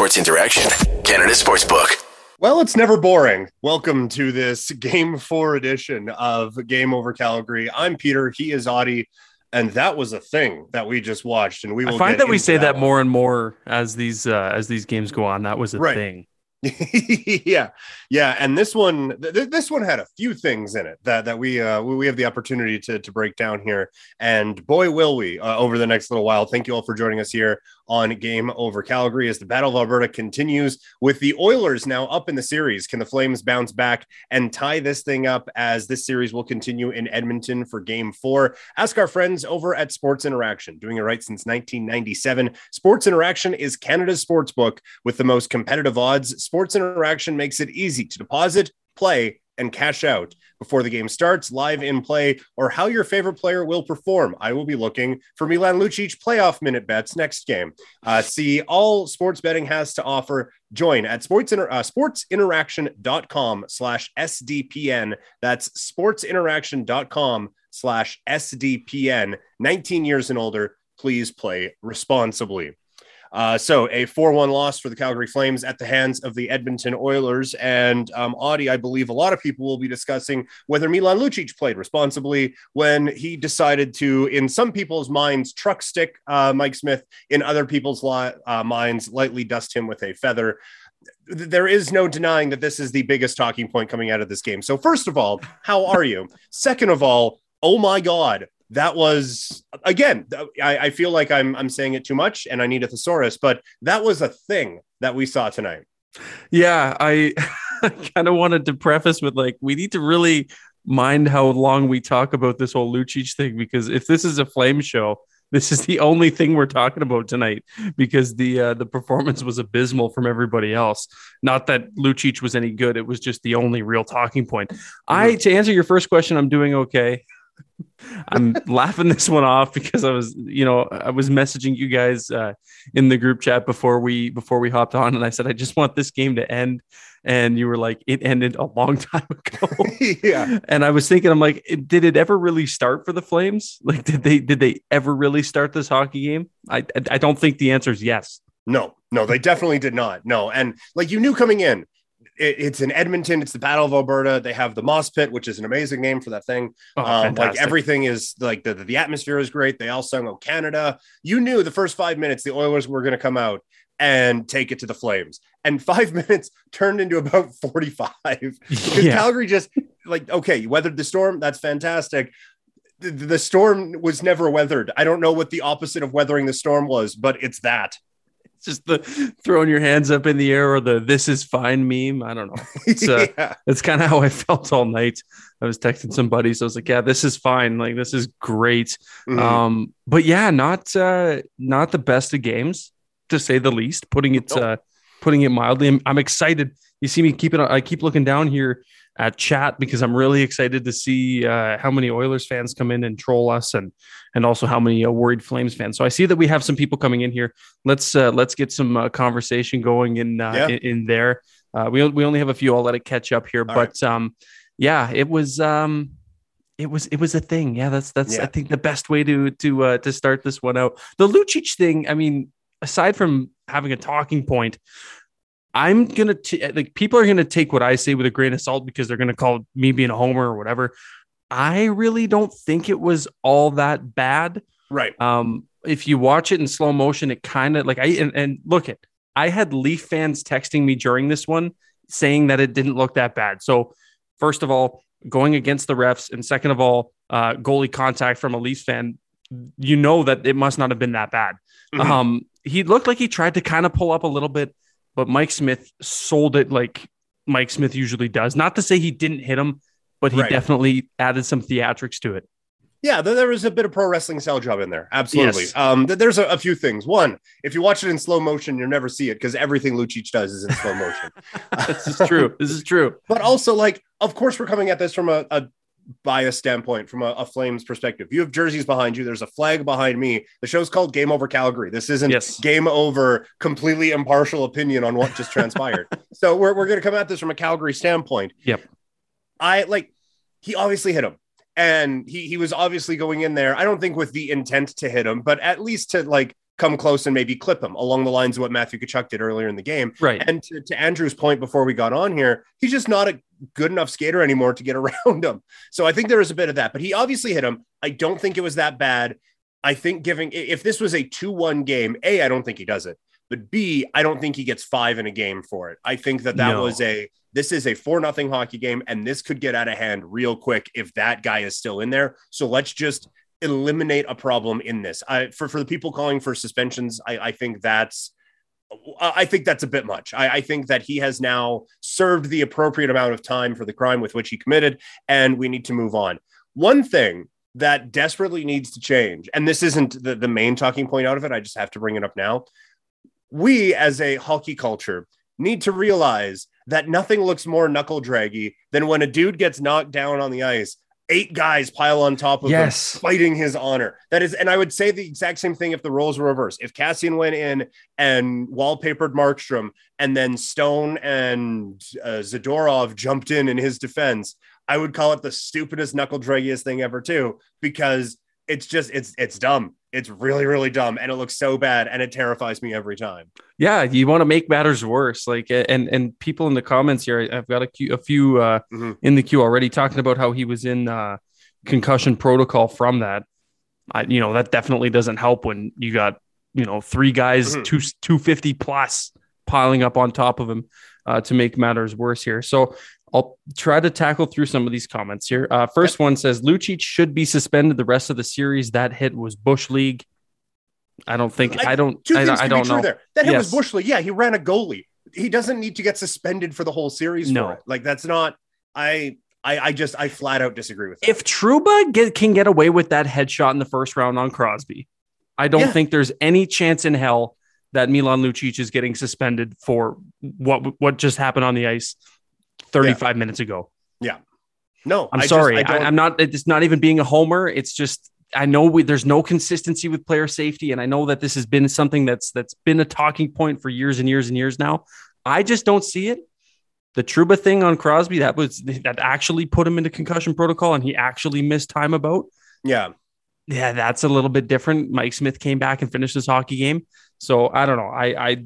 Sports Interaction, Canada Sportsbook. Well, it's never boring. Welcome to this Game 4 edition of Game Over Calgary. I'm Peter, he is Auddie, and that was a thing that we just watched and we will I find that we say that, one. more and more as these uh, as these games go on. That was a Right. thing. yeah, yeah, and this one, th- this one had a few things in it that that we uh, we we have the opportunity to to break down here, and boy, will we uh, over the next little while. Thank you all for joining us here on Game Over Calgary as the Battle of Alberta continues with the Oilers now up in the series. Can the Flames bounce back and tie this thing up as this series will continue in Edmonton for Game Four? Ask our friends over at Sports Interaction, doing it right since 1997. Sports Interaction is Canada's sports book with the most competitive odds. Sports Interaction makes it easy to deposit, play, and cash out before the game starts, live in play, or how your favorite player will perform. I will be looking for Milan Lucic playoff minute bets next game. Uh, see all sports betting has to offer. Join at sports inter- uh, sportsinteraction.com slash SDPN. That's sportsinteraction.com slash SDPN. 19 years and older. Please play responsibly. Uh, so a 4-1 loss for the Calgary Flames at the hands of the Edmonton Oilers. And um, Auddie, I believe a lot of people will be discussing whether Milan Lucic played responsibly when he decided to, in some people's minds, truck stick uh, Mike Smith, in other people's li- uh, minds, lightly dust him with a feather. There is no denying that this is the biggest talking point coming out of this game. So, first of all, how are you? Second of all, oh my God, that was again I, I feel like I'm I'm saying it too much and I need a thesaurus, but that was a thing that we saw tonight. Yeah, I kind of wanted to preface with like we need to really mind how long we talk about this whole Lucic thing because if this is a flame show, this is the only thing we're talking about tonight because the uh, the performance was abysmal from everybody else. Not that Lucic was any good; it was just the only real talking point. I to answer your first question, I'm doing okay. I'm laughing this one off because I was, you know, I was messaging you guys uh, in the group chat before we before we hopped on, and I said I just want this game to end, and you were like, it ended a long time ago. yeah. and I was thinking, I'm like, did it ever really start for the Flames? Like, did they did they ever really start this hockey game? I I don't think the answer is yes. No, no, they definitely did not. No. And like you knew coming in, it, it's in Edmonton, it's the Battle of Alberta. They have the Moss Pit, which is an amazing name for that thing. Oh, um, like everything is like the, the atmosphere is great. They all sung Oh Canada. You knew the first five minutes the Oilers were going to come out and take it to the Flames. And five minutes turned into about 45 because Yeah. Calgary just like, okay, you weathered the storm. That's fantastic. The, the storm was never weathered. I don't know what the opposite of weathering the storm was, but it's that. It's just the throwing your hands up in the air or the "this is fine" meme. I don't know. It's, uh, yeah. That's kind of how I felt all night. I was texting some buddies. I was like, "Yeah, this is fine. Like, this is great." Mhm. Um, but yeah, not uh, not the best of games to say the least. Putting it Nope. uh, putting it mildly. I'm, I'm excited. You see me keeping. I keep looking down here at chat because I'm really excited to see uh, how many Oilers fans come in and troll us, and and also how many uh, worried Flames fans. So I see that we have some people coming in here. Let's uh, let's get some uh, conversation going in uh, Yeah. in, in there. Uh, we we only have a few. I'll let it catch up here, All but um, yeah, it was um, it was it was a thing. Yeah, that's that's Yeah. I think the best way to to uh, to start this one out. The Lucic thing. I mean, aside from having a talking point, I'm gonna t- like people are gonna take what I say with a grain of salt because they're gonna call me being a homer or whatever. I really don't think it was all that bad. Right. Um, if you watch it in slow motion, it kind of like I and, and look at I had Leaf fans texting me during this one saying that it didn't look that bad. So, first of all, going against the refs, and second of all, uh, goalie contact from a Leafs fan, you know that it must not have been that bad. Mhm. Um, he looked like he tried to kind of pull up a little bit, but Mike Smith sold it like Mike Smith usually does. Not to say he didn't hit him, but he Right. definitely added some theatrics to it. Yeah, there, was a bit of pro wrestling style job in there. Absolutely. Yes. Um, th- there's a, a few things. One, if you watch it in slow motion, you'll never see it because everything Lucic does is in slow motion. this is true. This is true. but also, like, of course, we're coming at this from a, a bias standpoint, from a, a Flames perspective. You have jerseys behind you. There's a flag behind me. The show's called Game Over Calgary. This isn't Yes. game over, completely impartial opinion on what just transpired. so we're, we're going to come at this from a Calgary standpoint. Yep. I like, he obviously hit him. And he he was obviously going in there. I don't think with the intent to hit him, but at least to like come close and maybe clip him along the lines of what Matthew Tkachuk did earlier in the game. Right. And to, to Andrew's point before we got on here, he's just not a good enough skater anymore to get around him. So I think there was a bit of that, but he obviously hit him. I don't think it was that bad. I think giving if this was a 2-1 game, A, I don't think he does it. But B, I don't think he gets five in a game for it. I think that that No. was a this is a four nothing hockey game, and this could get out of hand real quick if that guy is still in there. So let's just eliminate a problem in this. I for for the people calling for suspensions, I, I think that's I think that's a bit much. I, I think that he has now served the appropriate amount of time for the crime with which he committed, and we need to move on. One thing that desperately needs to change, and this isn't the, the main talking point out of it, I just have to bring it up now. We, as a hockey culture, need to realize that nothing looks more knuckle draggy than when a dude gets knocked down on the ice. Eight guys pile on top of Yes. him, fighting his honor. That is, and I would say the exact same thing if the roles were reversed. If Kassian went in and wallpapered Markstrom, and then Stone and uh, Zadorov jumped in in his defense, I would call it the stupidest knuckle draggiest thing ever, too, because it's just it's it's dumb. It's really really dumb, and it looks so bad, and it terrifies me every time. Yeah, you want to make matters worse. Like, and and people in the comments here, I've got a, few- a few uh, Mhm. in the queue already talking about how he was in uh, concussion protocol from that. I, you know, that definitely doesn't help when you got you know three guys Mhm. two two fifty plus piling up on top of him uh, to make matters worse here. So I'll try to tackle through some of these comments here. Uh, first one says Lucic should be suspended the rest of the series. That hit was bush league. I don't think I- I, don't Two I, things I can don't know. there. That hit Yes. was Bush League. Yeah, he ran a goalie. He doesn't need to get suspended for the whole series No. for it. Like that's not. I I I just I flat out disagree with that. if Trouba get, can get away with that headshot in the first round on Crosby, I don't Yeah. think there's any chance in hell that Milan Lucic is getting suspended for what what just happened on the ice 35 minutes ago. Yeah. No, I'm I just- sorry. I, I'm not. It's not even being a homer. It's just I know we, there's no consistency with player safety, and I know that this has been something that's that's been a talking point for years and years and years now. I just don't see it. The Trouba thing on Crosby that was that actually put him into concussion protocol, and he actually missed time about. yeah. Yeah, that's a little bit different. Mike Smith came back and finished his hockey game, so I don't know. I I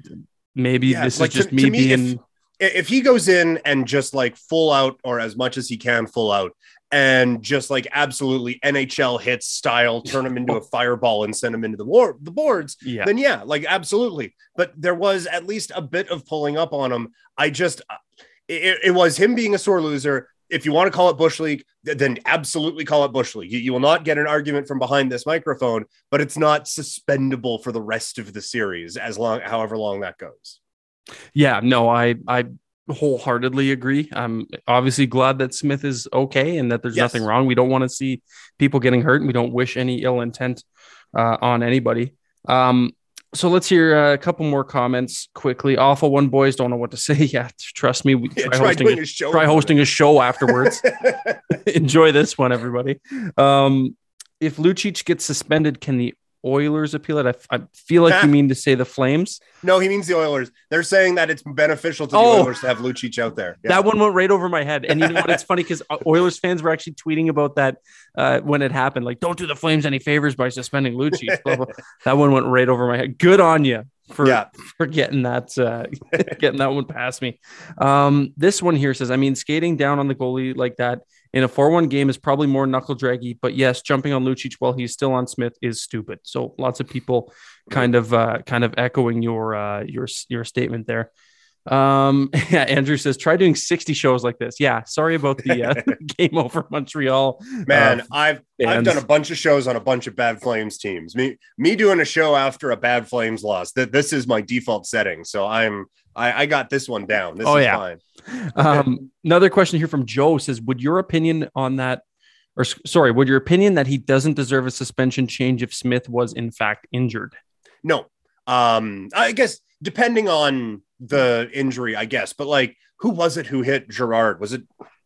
maybe Yeah, this like, is just to- me, to me, being I- If he goes in and just like full out or as much as he can full out and just like absolutely NHL hits style, turn him into a fireball and send him into the war the boards, yeah. then yeah, like absolutely. But there was at least a bit of pulling up on him. I just, uh, it, it was him being a sore loser. If you want to call it Bush League, th- then absolutely call it Bush League. You, you will not get an argument from behind this microphone, but it's not suspendable for the rest of the series as long, however long that goes. Yeah, no, I I wholeheartedly agree. I'm obviously glad that Smith is okay and that there's Yes. nothing wrong. We don't want to see people getting hurt, and we don't wish any ill intent uh, on anybody. Um, so let's hear uh, a couple more comments quickly. Awful one, boys. Don't know what to say. Yeah, trust me. We Yeah, try, try hosting a, a show. try hosting a show afterwards. Enjoy this one, everybody. Um, if Lucic gets suspended, can the Oilers appeal it? I, I feel like you mean to say the Flames. no, he means the Oilers. They're saying that it's beneficial to the Oh. Oilers to have Lucic out there. Yeah. That one went right over my head. And you know what? It's funny because Oilers fans were actually tweeting about that uh, when it happened. Like, don't do the Flames any favors by suspending Lucic. That one went right over my head. Good on you for yeah. for getting that uh, getting that one past me. Um, this one here says, I mean, skating down on the goalie like that in a 4-1 game is probably more knuckle draggy, but yes, jumping on Lucic while he's still on Smith is stupid. So lots of people kind of uh, kind of echoing your uh, your your statement there. Um, yeah, Andrew says try doing 60 shows like this. Yeah, sorry about the uh, game over Montreal. Man, uh, I've I've done a bunch of shows on a bunch of bad Flames teams. Me me doing a show after a bad Flames loss. That this is my default setting. So I'm I, I got this one down. This Oh, is yeah. fine. Um, another question here from Joe says, would your opinion on that, or sorry, would your opinion that he doesn't deserve a suspension change if Smith was in fact injured? No. Um, I guess depending on the injury, I guess, but like who was it who hit Gerard? Was it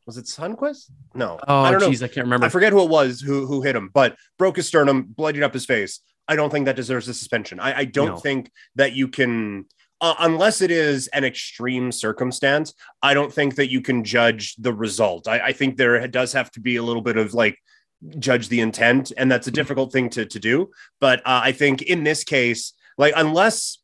was it Sundqvist? No, Oh, I don't know. geez, I can't remember. I forget who it was who who hit him, but broke his sternum, bloodied up his face. I don't think that deserves a suspension. I, I don't No. think that you can, uh, unless it is an extreme circumstance. I don't think that you can judge the result. I, I think there does have to be a little bit of like judge the intent, and that's a difficult thing to to do. But uh, I think in this case, Like unless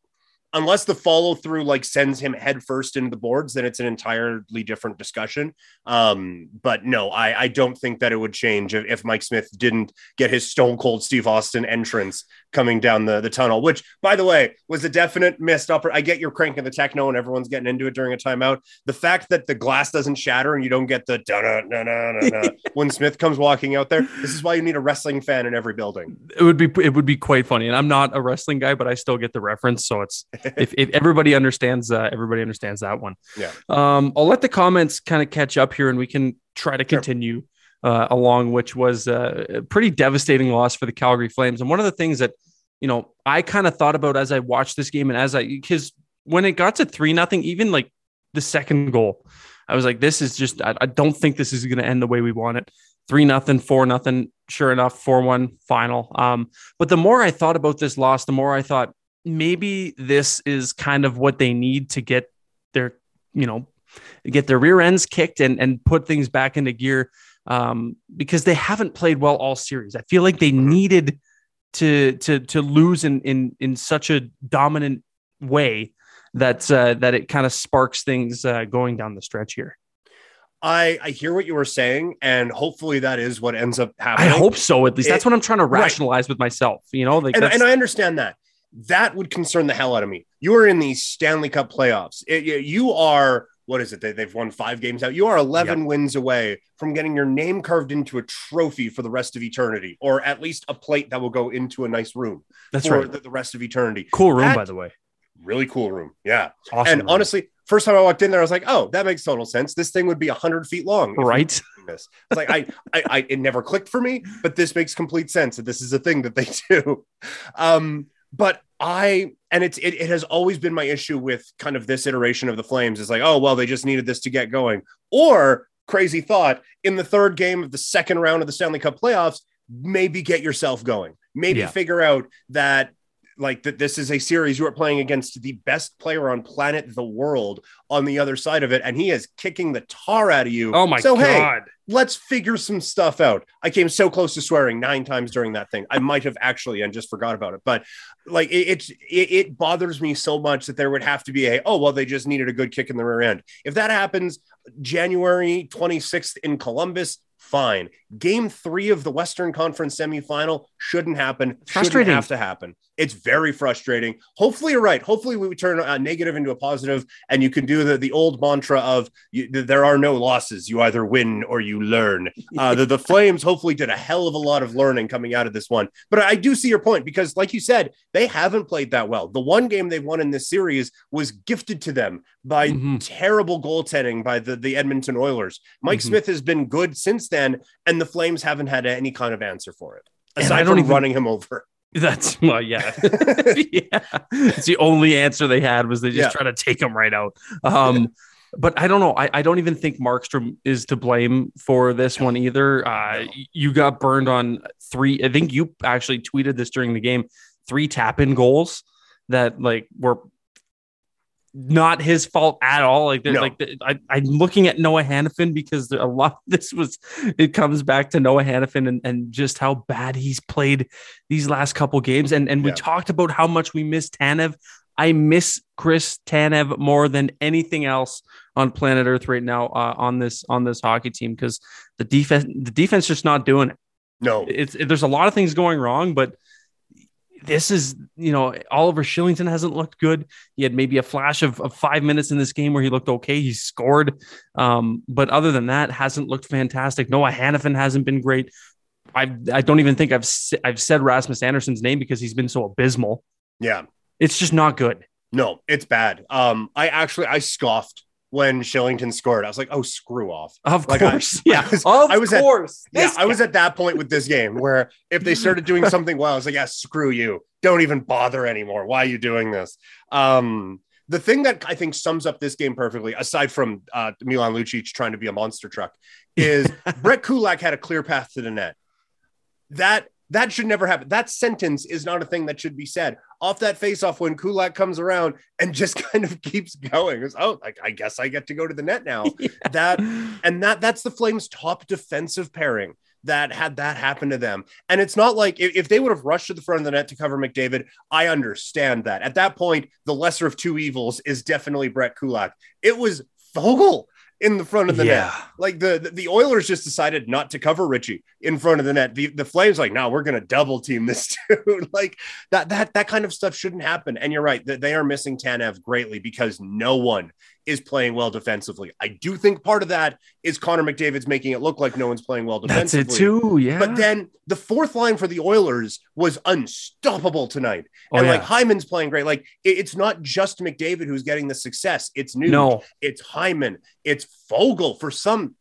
unless the follow through like sends him headfirst into the boards, then it's an entirely different discussion. Um, but no, I, I don't think that it would change if, if Mike Smith didn't get his stone cold Steve Austin entrance coming down the, the tunnel, which by the way was a definite missed upper. I get you're cranking the techno and everyone's getting into it during a timeout. The fact that the glass doesn't shatter and you don't get the da da da da da when Smith comes walking out there, this is why you need a wrestling fan in every building. It would be it would be quite funny, and I'm not a wrestling guy, but I still get the reference. So it's if, if everybody understands, uh, everybody understands that one. Yeah. Um, I'll let the comments kind of catch up here, and we can try to continue uh, along, which was a pretty devastating loss for the Calgary Flames. And one of the things that you know I kind of thought about as I watched this game, and as I because when it got to three nothing, even like the second goal, I was like, this is just I, I don't think this is going to end the way we want it. Three nothing, four nothing. Sure enough, four one final. Um, but the more I thought about this loss, the more I thought maybe this is kind of what they need to get their, you know, get their rear ends kicked and and put things back into gear um, because they haven't played well all series. I feel like they needed to to to lose in in in such a dominant way that uh, that it kind of sparks things uh, going down the stretch here. I, I hear what you were saying, and hopefully that is what ends up happening. I hope so. At least It- that's what I'm trying to right. rationalize with myself. You know, like and, and I understand that. That would concern the hell out of me. You are in the Stanley Cup playoffs. It- you are what is it? They, they've won five games out. You are 11 wins away from getting your name carved into a trophy for the rest of eternity, or at least a plate that will go into a nice room that's for right. the, the rest of eternity. Cool room, That- by the way. Really cool room. Yeah. Awesome. and room. honestly, first time I walked in there, I was like, oh, that makes total sense. This thing would be 100 feet long. right? this. It's like I, I, I, it never clicked for me, but this makes complete sense that this is a thing that they do. Um, but I, and it's, it, it has always been my issue with kind of this iteration of the Flames is like, oh, well, they just needed this to get going. Or crazy thought in the third game of the second round of the Stanley Cup playoffs, maybe get yourself going. Maybe Yeah. figure out that like that this is a series you are playing against the best player on planet the world on the other side of it and he is kicking the tar out of you Oh my so hey god. let's figure some stuff out. I came so close to swearing nine times during that thing. I might have actually and just forgot about it. But like it, it, it bothers me so much that there would have to be a oh well they just needed a good kick in the rear end. If that happens January 26th in Columbus, fine. Game three of the Western Conference semifinal shouldn't happen. Shouldn't have to happen. It's very frustrating. Hopefully you're right. Hopefully we turn a negative into a positive, and you can do the the old mantra of you, there are no losses. You either win or you learn. Uh, the, the Flames hopefully did a hell of a lot of learning coming out of this one. But I do see your point because, like you said, they haven't played that well. The one game they won in this series was gifted to them by Mhm. terrible goaltending by the, the Edmonton Oilers. Mike Mhm. Smith has been good since then, and the Flames haven't had any kind of answer for it. Aside from even- running him over. That's well, yeah, yeah. It's the only answer they had was they just Yeah. try to take him right out. Um, but I don't know. I, I don't even think Markstrom is to blame for this one either. Uh. You got burned on three. I think you actually tweeted this during the game. Three tap in goals that like were not his fault at all. Like No. like the, I, I'm looking at Noah Hanifin because there, a lot of this was it comes back to Noah Hanifin and, and just how bad he's played these last couple games. And and we Yeah. talked about how much we miss Tanev. I miss Chris Tanev more than anything else on planet Earth right now uh, on this on this hockey team because the defense the defense just not doing it. No. It's there's a lot of things going wrong, but this is you know Oliver Kylington hasn't looked good. He had maybe a flash of, of five minutes in this game where he looked okay. He scored, um, but other than that, hasn't looked fantastic. Noah Hanifin hasn't been great. I I don't even think I've I've said Rasmus Andersson's name because he's been so abysmal. Yeah. It's just not good. No, it's bad. Um, I actually I scoffed when Kylington scored. I was like, oh, screw off. Of Like, I- course, I yeah, was- of I was at- course. Yeah, This I was at that point with this game where if they started doing something well, I was like, yeah, screw you. Don't even bother anymore. Why are you doing this? Um, the thing that I think sums up this game perfectly, aside from uh, Milan Lucic trying to be a monster truck, is Brett Kulak had a clear path to the net. That that should never happen. That sentence is not a thing that should be said off that face-off when Kulak comes around and just kind of keeps going. It's, oh, I, I guess I get to go to the net now. Yeah. That and that that's the Flames' top defensive pairing. that had that happen to them. And it's not like if, if, they would have rushed to the front of the net to cover McDavid, I understand that. At that point, the lesser of two evils is definitely Brett Kulak. It was Foegele in the front of the yeah. net. Like the, the Oilers just decided not to cover Ritchie in front of the net. The, the Flames like, no, we're to double team this dude. like that that that kind of stuff shouldn't happen. And you're right that they are missing Tanev greatly because no one is playing well defensively. I do think part of that is Connor McDavid's making it look like no one's playing well defensively. That's it too, yeah. But then the fourth line for the Oilers was unstoppable tonight. Oh, and yeah. like Hyman's playing great. Like it, it's not just McDavid who's getting the success. It's new. No. It's Hyman. It's Foegele for some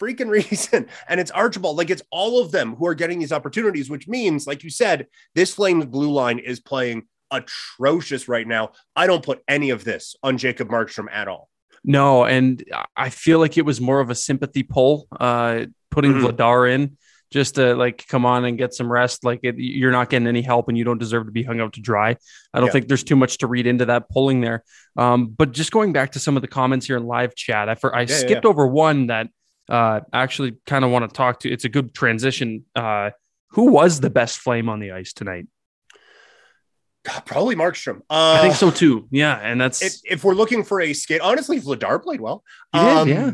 freaking reason. And it's Archibald. Like it's all of them who are getting these opportunities, which means, like you said, this Flames blue line is playing atrocious right now. I don't put any of this on Jacob Markstrom at all. No, and I feel like it was more of a sympathy pull, uh, putting mm-hmm. Vladar in just to like come on and get some rest. Like it, you're not getting any help, and you don't deserve to be hung out to dry. I don't yeah. think there's too much to read into that pulling there. Um, but just going back to some of the comments here in live chat, I for, I yeah, skipped yeah. over one that uh, actually kind of want to talk to. It's a good transition. Uh, who was the best flame on the ice tonight? God, probably Markstrom. Uh, I think so too. Yeah, and that's if, if we're looking for a skate. Honestly, Vladar played well. Um, did, yeah.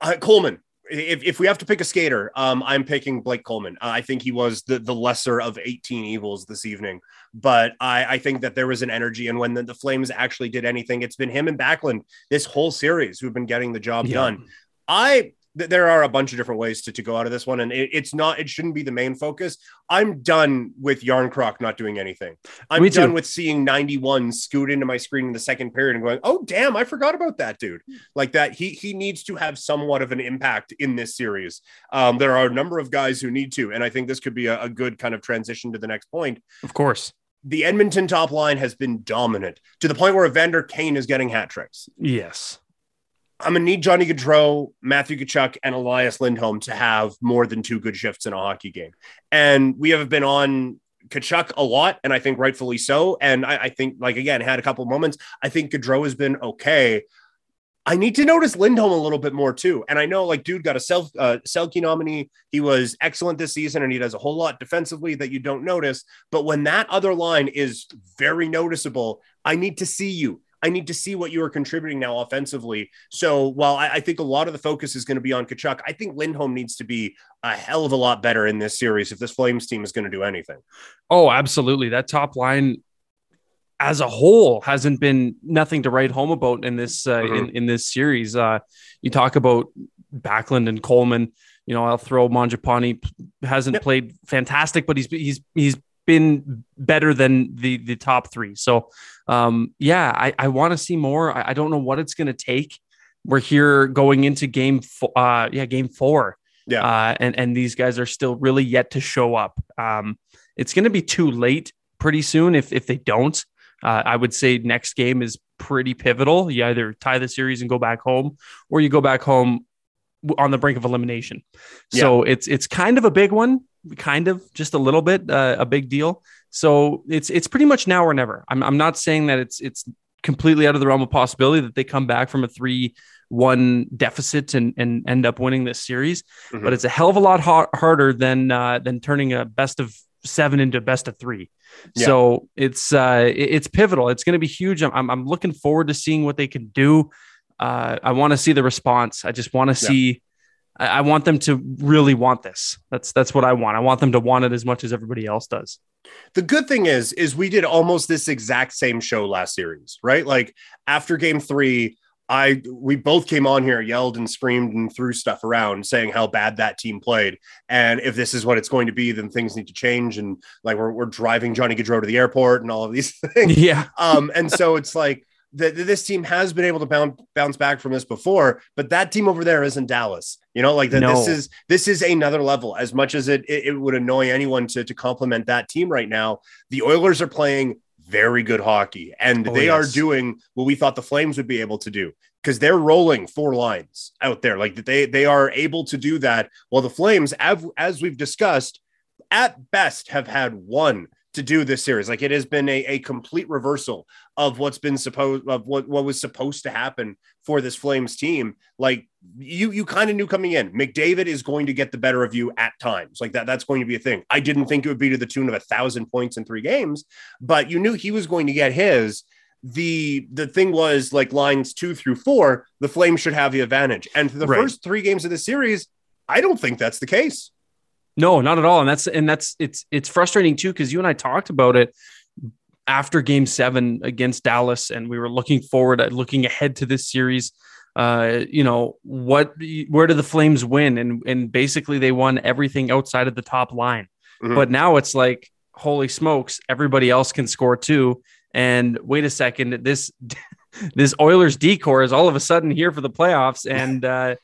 Uh, Coleman. If, if we have to pick a skater, um, I'm picking Blake Coleman. Uh, I think he was the, the lesser of 18 evils this evening, but I, I think that there was an energy. And when the, the Flames actually did anything, it's been him and Backlund this whole series who've been getting the job yeah. done. I there are a bunch of different ways to, to go out of this one, and it, it's not. It shouldn't be the main focus. I'm done with Järnkrok not doing anything. I'm Me done too. with seeing 91 scoot into my screen in the second period and going, "Oh damn, I forgot about that dude." Like that, he he needs to have somewhat of an impact in this series. Um, there are a number of guys who need to, and I think this could be a, a good kind of transition to the next point. Of course, the Edmonton top line has been dominant to the point where Evander Kane is getting hat tricks. Yes. I'm gonna need Johnny Gaudreau, Matthew Tkachuk, and Elias Lindholm to have more than two good shifts in a hockey game. And we have been on Tkachuk a lot, and I think rightfully so. And I, I think, like again, had a couple moments. I think Gaudreau has been okay. I need to notice Lindholm a little bit more too. And I know, like, dude got a self uh, Selke nominee. He was excellent this season, and he does a whole lot defensively that you don't notice. But when that other line is very noticeable, I need to see you. I need to see what you are contributing now offensively. So while I, I think a lot of the focus is going to be on Tkachuk, I think Lindholm needs to be a hell of a lot better in this series if this Flames team is going to do anything. Oh, absolutely. That top line as a whole hasn't been nothing to write home about in this uh, mm-hmm. in, in this series. Uh, you talk about Backlund and Coleman. You know, I'll throw Mangiapane hasn't yep. played fantastic, but he's he's he's been better than the the top three. So um, yeah, I, I want to see more. I, I, don't know what it's going to take. We're here going into game four. Uh, yeah, game four. Yeah. Uh, and, and these guys are still really yet to show up. Um, it's going to be too late pretty soon if, if they don't. Uh, I would say next game is pretty pivotal. You either tie the series and go back home, or you go back home on the brink of elimination. Yeah. So it's it's kind of a big one kind of just a little bit uh, a big deal. So it's it's pretty much now or never. I'm I'm not saying that it's it's completely out of the realm of possibility that they come back from a three one deficit and and end up winning this series, mm-hmm. but it's a hell of a lot ha- harder than uh, than turning a best of seven into best of three. Yeah. So it's uh, it's pivotal. It's going to be huge. I'm I'm looking forward to seeing what they can do. Uh, I want to see the response. I just want to yeah. see I, I want them to really want this. That's that's what I want. I want them to want it as much as everybody else does. The good thing is, is we did almost this exact same show last series, right? Like after game three, I we both came on here, yelled and screamed and threw stuff around, saying how bad that team played. And if this is what it's going to be, then things need to change. And like we're, we're driving Johnny Gaudreau to the airport and all of these things. Yeah. um, and so it's like that this team has been able to bounce bounce back from this before, but that team over there isn't Dallas. You know, like that. No. This is this is another level. As much as it, it, it would annoy anyone to to compliment that team right now, the Oilers are playing very good hockey, and oh, they yes. are doing what we thought the Flames would be able to do because they're rolling four lines out there. Like they they are able to do that. While the Flames, as, as we've discussed, at best have had one to do this series. Like it has been a, a complete reversal of what's been supposed of what, what was supposed to happen for this Flames team. Like you you kind of knew coming in, McDavid is going to get the better of you at times. Like that, that's going to be a thing. I didn't think it would be to the tune of a thousand points in three games, but you knew he was going to get his the the thing was like lines two through four, the Flames should have the advantage. And for the Right. first three games of the series, I don't think that's the case. No, not at all. And that's and that's it's it's frustrating too because you and I talked about it after Game Seven against Dallas, and we were looking forward, at looking ahead to this series. Uh, you know what? Where do the Flames win? And and basically they won everything outside of the top line. Mhm. But now it's like, holy smokes, everybody else can score too. And wait a second, this this Oilers decor is all of a sudden here for the playoffs, and uh,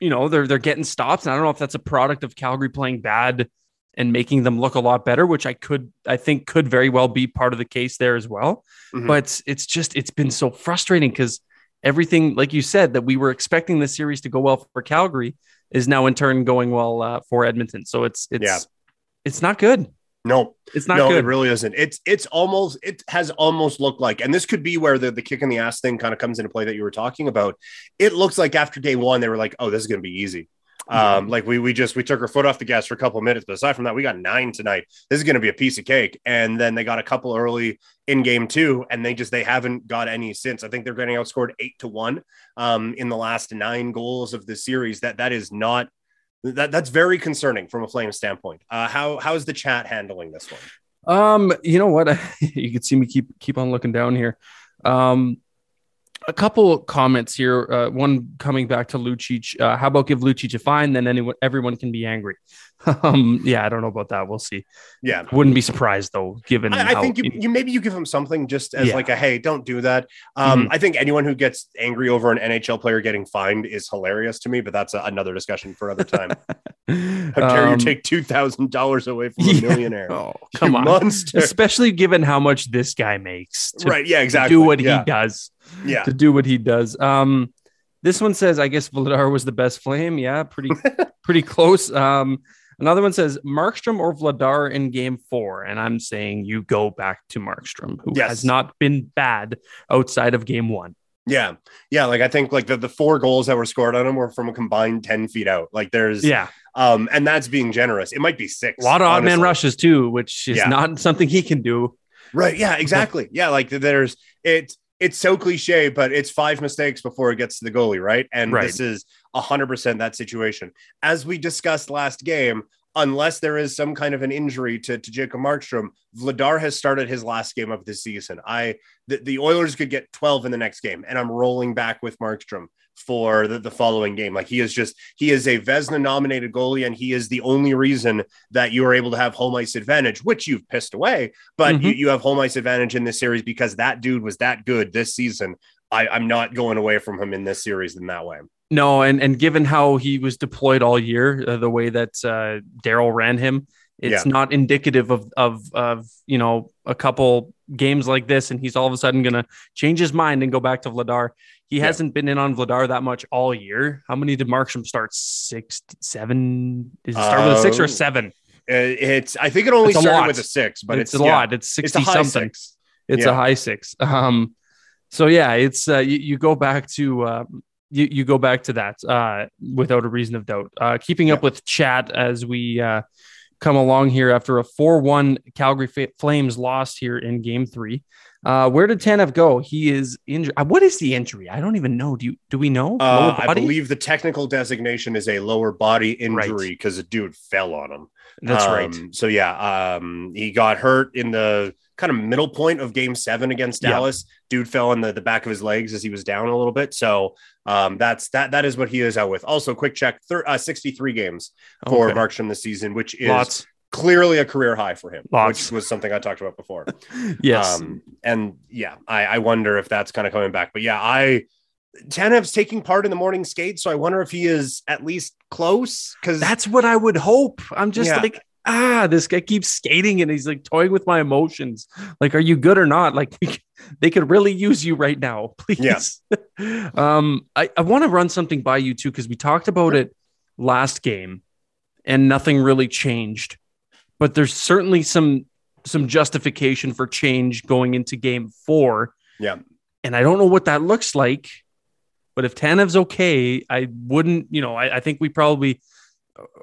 you know they're they're getting stops. And I don't know if that's a product of Calgary playing bad and making them look a lot better, which I could I think could very well be part of the case there as well. Mhm. But it's, it's just it's been so frustrating because everything, like you said, that we were expecting the series to go well for Calgary is now in turn going well uh, for Edmonton. So it's it's Yeah. it's not good. No, It's not no, good. it really isn't. It's it's almost it has almost looked like, and this could be where the, the kick in the ass thing kind of comes into play that you were talking about. It looks like after day one, they were like, oh, this is gonna be easy. Um, like we we just we took our foot off the gas for a couple of minutes, but aside from that, we got nine tonight. This is gonna be a piece of cake. And then they got a couple early in game two, and they just they haven't got any since. I think they're getting outscored eight to one um in the last nine goals of the series. That that is not that that's very concerning from a flame standpoint. Uh how how is the chat handling this one? Um, you know what? you can see me keep keep on looking down here. Um, a couple comments here. Uh, one coming back to Lucic. Uh, how about give Lucic a fine? Then anyone, everyone can be angry. um, yeah, I don't know about that. We'll see. Yeah. Wouldn't be surprised though, given I, I think you, you maybe you give him something just as Yeah. like a hey, don't do that. Um, Mhm. I think anyone who gets angry over an NHL player getting fined is hilarious to me, but that's a, another discussion for another time. How dare you Um, take two thousand dollars away from a yeah. millionaire? Oh, come You on. monster! Especially given how much this guy makes right? Yeah, exactly. do what yeah. he does. Yeah, to do what he does. Um, this one says, I guess Vladar was the best flame. Yeah, pretty pretty close. Um, another one says Markstrom or Vladar in game four. And I'm saying you go back to Markstrom, who Yes. has not been bad outside of game one. yeah, yeah. Like I think like the, the four goals that were scored on him were from a combined ten feet out. Like there's Yeah. um, and that's being generous. It might be six. A lot of odd man rushes too, which is Yeah. not something he can do. Right. Yeah, exactly. yeah. Like there's it it's so cliche, but it's five mistakes before it gets to the goalie, right? And Right. this is hundred percent that situation. As we discussed last game, unless there is some kind of an injury to, to Jacob Markstrom, Vladar has started his last game of the season. I the, the Oilers could get 12 in the next game, and I'm rolling back with Markstrom for the, the following game. Like he is just he is a Vezina nominated goalie, and he is the only reason that you are able to have home ice advantage, which you've pissed away. But Mhm. you, you have home ice advantage in this series because that dude was that good this season. I, I'm not going away from him in this series in that way. No, and and given how he was deployed all year, uh, the way that uh, Darryl ran him, it's Yeah. not indicative of of of you know a couple games like this, and he's all of a sudden gonna change his mind and go back to Vladar. He Yeah. hasn't been in on Vladar that much all year. How many did Markstrom start? Six, seven? Does it start with a six or Oh. a seven? Uh, It's I think it only It's started lot. with a six, but it's, it's, a yeah, lot. It's It's sixty high something. six. It's a high six. Um, so yeah, it's uh, you, you go back to uh, you you go back to that uh, without a reason of doubt. Uh, keeping up with chat as we uh, come along here after a four-one Calgary Fa- Flames lost here in Game Three. Uh, where did Tanev go? He is injured. Uh, what is the injury? I don't even know. Do you do we know? Uh, I believe the technical designation is a lower body injury because a dude fell on him. That's right. Um, So yeah, um, he got hurt in the kind of middle point of Game Seven against Yeah. Dallas. Dude fell on the, the back of his legs as he was down a little bit. So um, that's that. That is what he is out with. Also, quick check: thir- uh, sixty-three games for Okay. Markstrom this season, which is Lots. clearly a career high for him, Lots. which was something I talked about before. Yes. Um, and yeah, I, I wonder if that's kind of coming back. But yeah, I Tanev's taking part in the morning skate, so I wonder if he is at least close because That's what I would hope. I'm just Yeah. like, ah, this guy keeps skating and he's like toying with my emotions. Like, are you good or not? Like, they could really use you right now, please. Yes. Um, I, I want to run something by you too, because we talked about it last game and nothing really changed. But there's certainly some some justification for change going into game four. Yeah. And I don't know what that looks like, but if Tanev's okay, I wouldn't, you know, I, I think we probably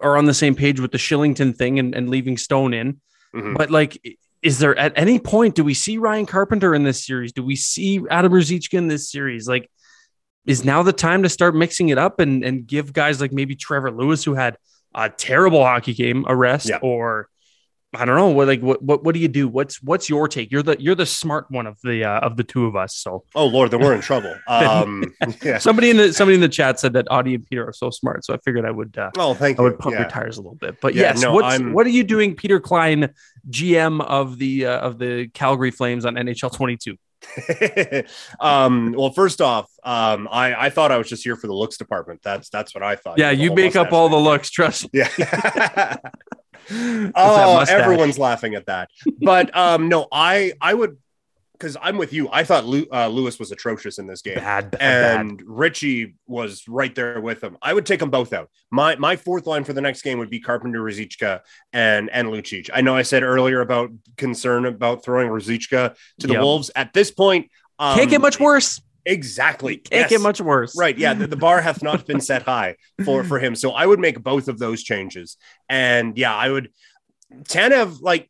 are on the same page with the Kylington thing and, and leaving Stone in. Mhm. But like, is there at any point do we see Ryan Carpenter in this series? Do we see Adam Ruzicka in this series? Like, is now the time to start mixing it up and and give guys like maybe Trevor Lewis, who had a terrible hockey game, a rest, Yeah. or I don't know. What like what, what what do you do? What's what's your take? You're the you're the smart one of the uh, of the two of us. So Oh Lord, then we're in trouble. Um, yeah. somebody in the somebody in the chat said that Auddie and Peter are so smart. So I figured I would uh, Oh, thank I you. would pump Yeah. your tires a little bit. But Yeah, yes, no, what's, I'm- what are you doing, Peter Klein, GM of the uh, of the Calgary Flames on NHL 22? um, well, first off, um, I, I thought I was just here for the looks department. That's that's what I thought. Yeah, The you make up all the looks. Trust me. Yeah. Oh, everyone's laughing at that. But um, no, I I would because I'm with you. I thought uh, Lewis was atrocious in this game. bad, bad, bad. and Ritchie was right there with him. I would take them both out. My my fourth line for the next game would be Carpenter, Ruzicka, and and Lucic. I know I said earlier about concern about throwing Ruzicka to the Yep. Wolves. At this point, um, Can't get much worse. Exactly. Can't Yes. get much worse. Right. Yeah. The, the bar hath not been set high for for him. So I would make both of those changes. And yeah, I would Tanev, like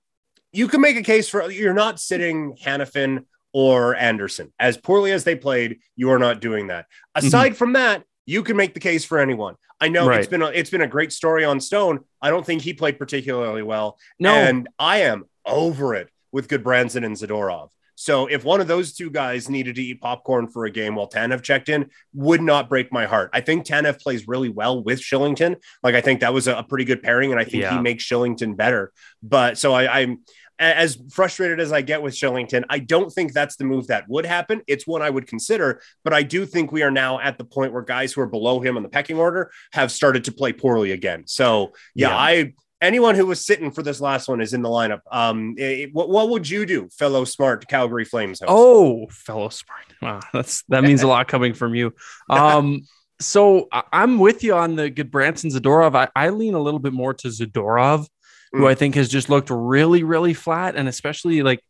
you can make a case for you're not sitting Hanifin or Andersson. As poorly as they played, you are not doing that. Mm-hmm. Aside from that, you can make the case for anyone. I know Right. it's been a, it's been a great story on Stone. I don't think he played particularly well. No, And I am over it with Gudbranson and Zadorov. So if one of those two guys needed to eat popcorn for a game while Tanev checked in, would not break my heart. I think Tanev plays really well with Kylington. Like I think that was a, pretty good pairing, and I think he makes Kylington better. But so I, I'm as frustrated as I get with Kylington, I don't think that's the move that would happen. It's one I would consider, but I do think we are now at the point where guys who are below him on the pecking order have started to play poorly again. So yeah, Yeah. I anyone who was sitting for this last one is in the lineup. Um, it- what, what would you do, fellow smart Calgary Flames host? Oh, fellow smart. Wow, that's that means a lot coming from you. Um, so I'm with you on the Gudbranson Zadorov. I, I lean a little bit more to Zadorov, who Mm. I think has just looked really, really flat, and especially like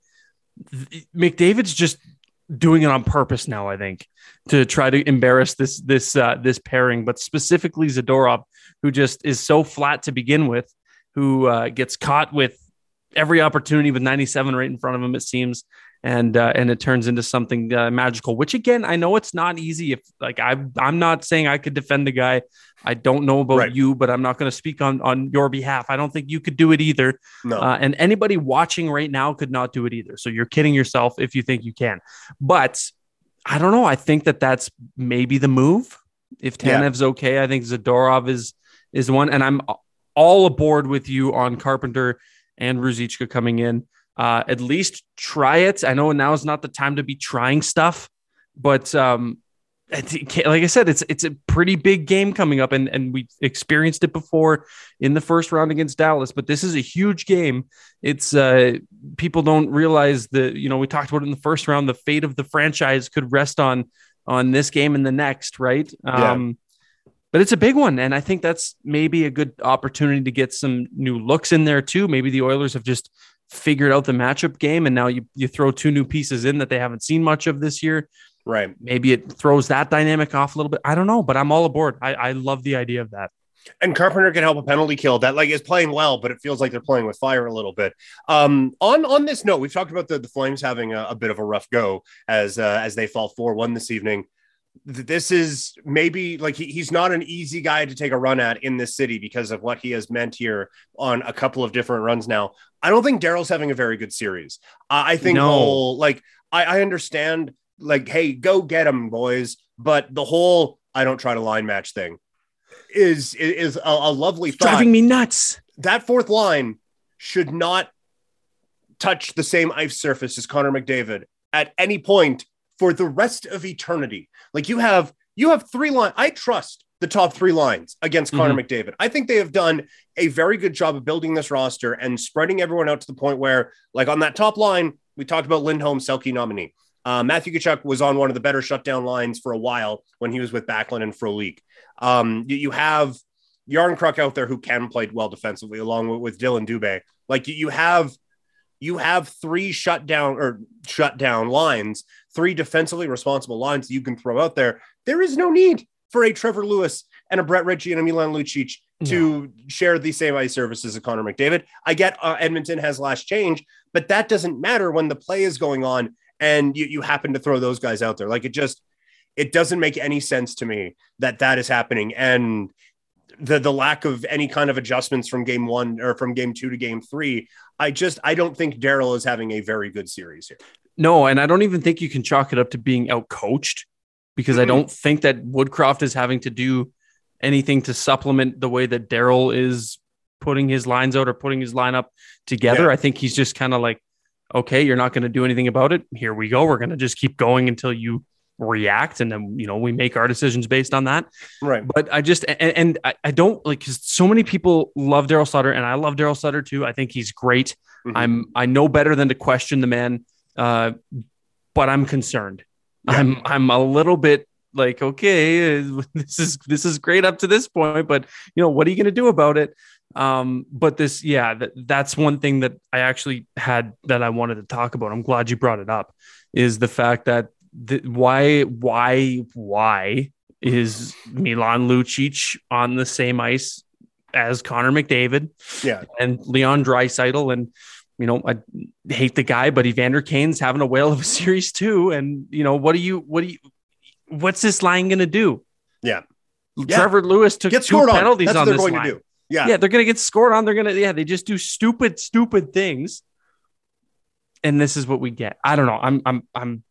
McDavid's just doing it on purpose now. I think to try to embarrass this this uh, this pairing, but specifically Zadorov, who just is so flat to begin with, who uh, gets caught with every opportunity with 97 right in front of him. It seems and uh, and it turns into something uh, magical. Which again, I know it's not easy. If like I, I'm not saying I could defend the guy. I don't know about Right. you, but I'm not going to speak on on your behalf. I don't think you could do it either. no, Uh, and anybody watching right now could not do it either. So you're kidding yourself if you think you can. But I don't know. I think that that's maybe the move. If Yeah. Tanev's okay, I think Zadorov is is one. And I'm all aboard with you on Carpenter and Ruzicka coming in. Uh, at least try it. I know now is not the time to be trying stuff, but um, like I said, it's it's a pretty big game coming up, and and we experienced it before in the first round against Dallas. But this is a huge game. It's uh, people don't realize that you know we talked about it in the first round. The fate of the franchise could rest on on this game and the next, right? Yeah. Um, but it's a big one, and I think that's maybe a good opportunity to get some new looks in there too. Maybe the Oilers have just figured out the matchup game, and now you you throw two new pieces in that they haven't seen much of this year right. maybe it throws that dynamic off a little bit. I don't know, but I'm all aboard. I, I love the idea of that. And Carpenter can help a penalty kill that like is playing well, but it feels like they're playing with fire a little bit. Um, on on this note, we've talked about the, the Flames having a, a bit of a rough go as uh, as they fall four one this evening. Th- This is maybe like he, he's not an easy guy to take a run at in this city because of what he has meant here on a couple of different runs now. I don't think Darryl's having a very good series. I I think No. whole like I, I understand like hey go get him boys, but the whole I don't try to line match thing is is a, a lovely It's thought. driving me nuts. that fourth line should not touch the same ice surface as Connor McDavid at any point for the rest of eternity. Like you have you have three line. I trust the top three lines against Connor McDavid. I think they have done a very good job of building this roster and spreading everyone out to the point where, like on that top line, we talked about Lindholm, Selke nominee. Uh, Matthew Tkachuk was on one of the better shutdown lines for a while when he was with Backlund and Frolik. Um, you, you have Järnkrok out there who can play well defensively, along with, with Dillon Dubé. Like you, you have you have three shutdown or shutdown lines, three defensively responsible lines that you can throw out there. There is no need for a Trevor Lewis and a Brett Ritchie and a Milan Lucic to no. share the same ice services as Connor McDavid. I get uh, Edmonton has last change, but that doesn't matter when the play is going on and you, you happen to throw those guys out there. Like it just, it doesn't make any sense to me that that is happening. And the the lack of any kind of adjustments from game one or from game two to game three, I just I don't think Darryl is having a very good series here. No, and I don't even think you can chalk it up to being out coached because mm-hmm. I don't think that Woodcroft is having to do anything to supplement the way that Darryl is putting his lines out or putting his lineup together. Yeah. I think he's just kind of like, okay, you're not going to do anything about it. Here we go. We're going to just keep going until you react and then you know we make our decisions based on that right but i just and, and I, I, don't like because so many people love darryl sutter and i love darryl sutter too i think he's great mm-hmm. i'm i know better than to question the man uh but i'm concerned yeah. i'm i'm a little bit like okay this is this is great up to this point but you know what are you going to do about it um but this yeah that, that's one thing that i actually had that i wanted to talk about i'm glad you brought it up is the fact that the, why why why is Milan Lucic on the same ice as Connor McDavid? Yeah, and Leon Draisaitl and you know I hate the guy, but Evander Kane's having a whale of a series too. And you know what do you what do you what's this line going to do? Yeah. Trevor yeah. Lewis took Get two penalties on this line. Yeah. Yeah, they're going to get scored on. They're going to yeah, they just do stupid stupid things. And this is what we get. I don't know. I'm I'm I'm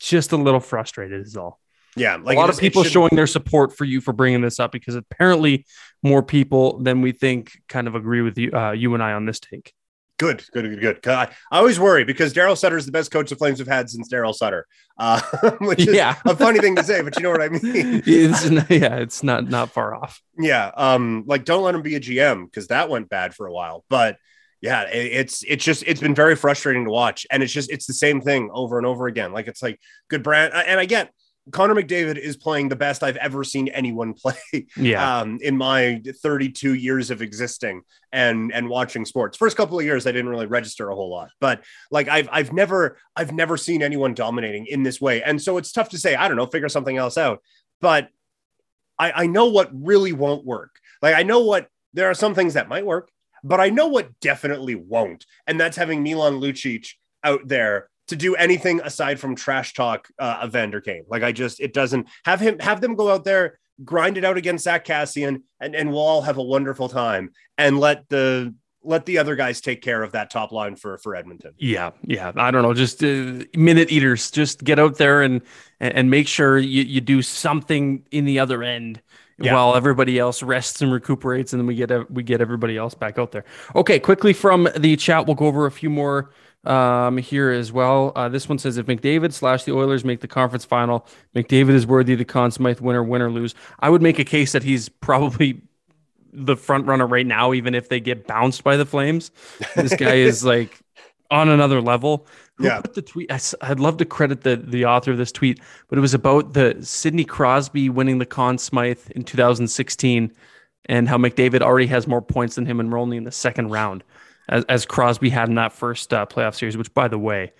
just a little frustrated is all. Yeah, like a lot of people showing their support for you for bringing this up because apparently more people than we think kind of agree with you, uh, you and I on this take. Good, good, good, good. I, I always worry because Darryl Sutter is the best coach the Flames have had since Darryl Sutter, uh, which is yeah. a funny thing to say, but you know what I mean. it's, yeah, it's not not far off. Yeah, um, like don't let him be a GM because that went bad for a while, but yeah, it's it's just it's been very frustrating to watch, and it's just it's the same thing over and over again. Like it's like good brand, and I get Connor McDavid is playing the best I've ever seen anyone play. Yeah. Um, in my 32 years of existing and and watching sports. First couple of years, I didn't really register a whole lot, but like I've I've never I've never seen anyone dominating in this way, and so it's tough to say. I don't know, figure something else out. But I I know what really won't work. Like I know what there are some things that might work but I know what definitely won't, and that's having Milan Lucic out there to do anything aside from trash talk uh, Evander Kane. Like I just it doesn't have him have them go out there, grind it out against Zack Kassian and and we'll all have a wonderful time. And let the let the other guys take care of that top line for for Edmonton. Yeah, yeah. I don't know, just uh, minute eaters. Just get out there and and make sure you, you do something in the other end yeah. while everybody else rests and recuperates, and then we get we get everybody else back out there. Okay, quickly from the chat, we'll go over a few more um, here as well. Uh, this one says if McDavid slash the Oilers make the conference final, McDavid is worthy of the Conn Smythe winner, win or lose. I would make a case that he's probably the front runner right now, even if they get bounced by the Flames. This guy is like on another level. Who yeah. put the tweet? I, would love to credit the the author of this tweet, but it was about the Sidney Crosby winning the Conn Smythe in 2016, and how McDavid already has more points than him, and we're only in the second round, as, as Crosby had in that first uh, playoff series. Which, by the way,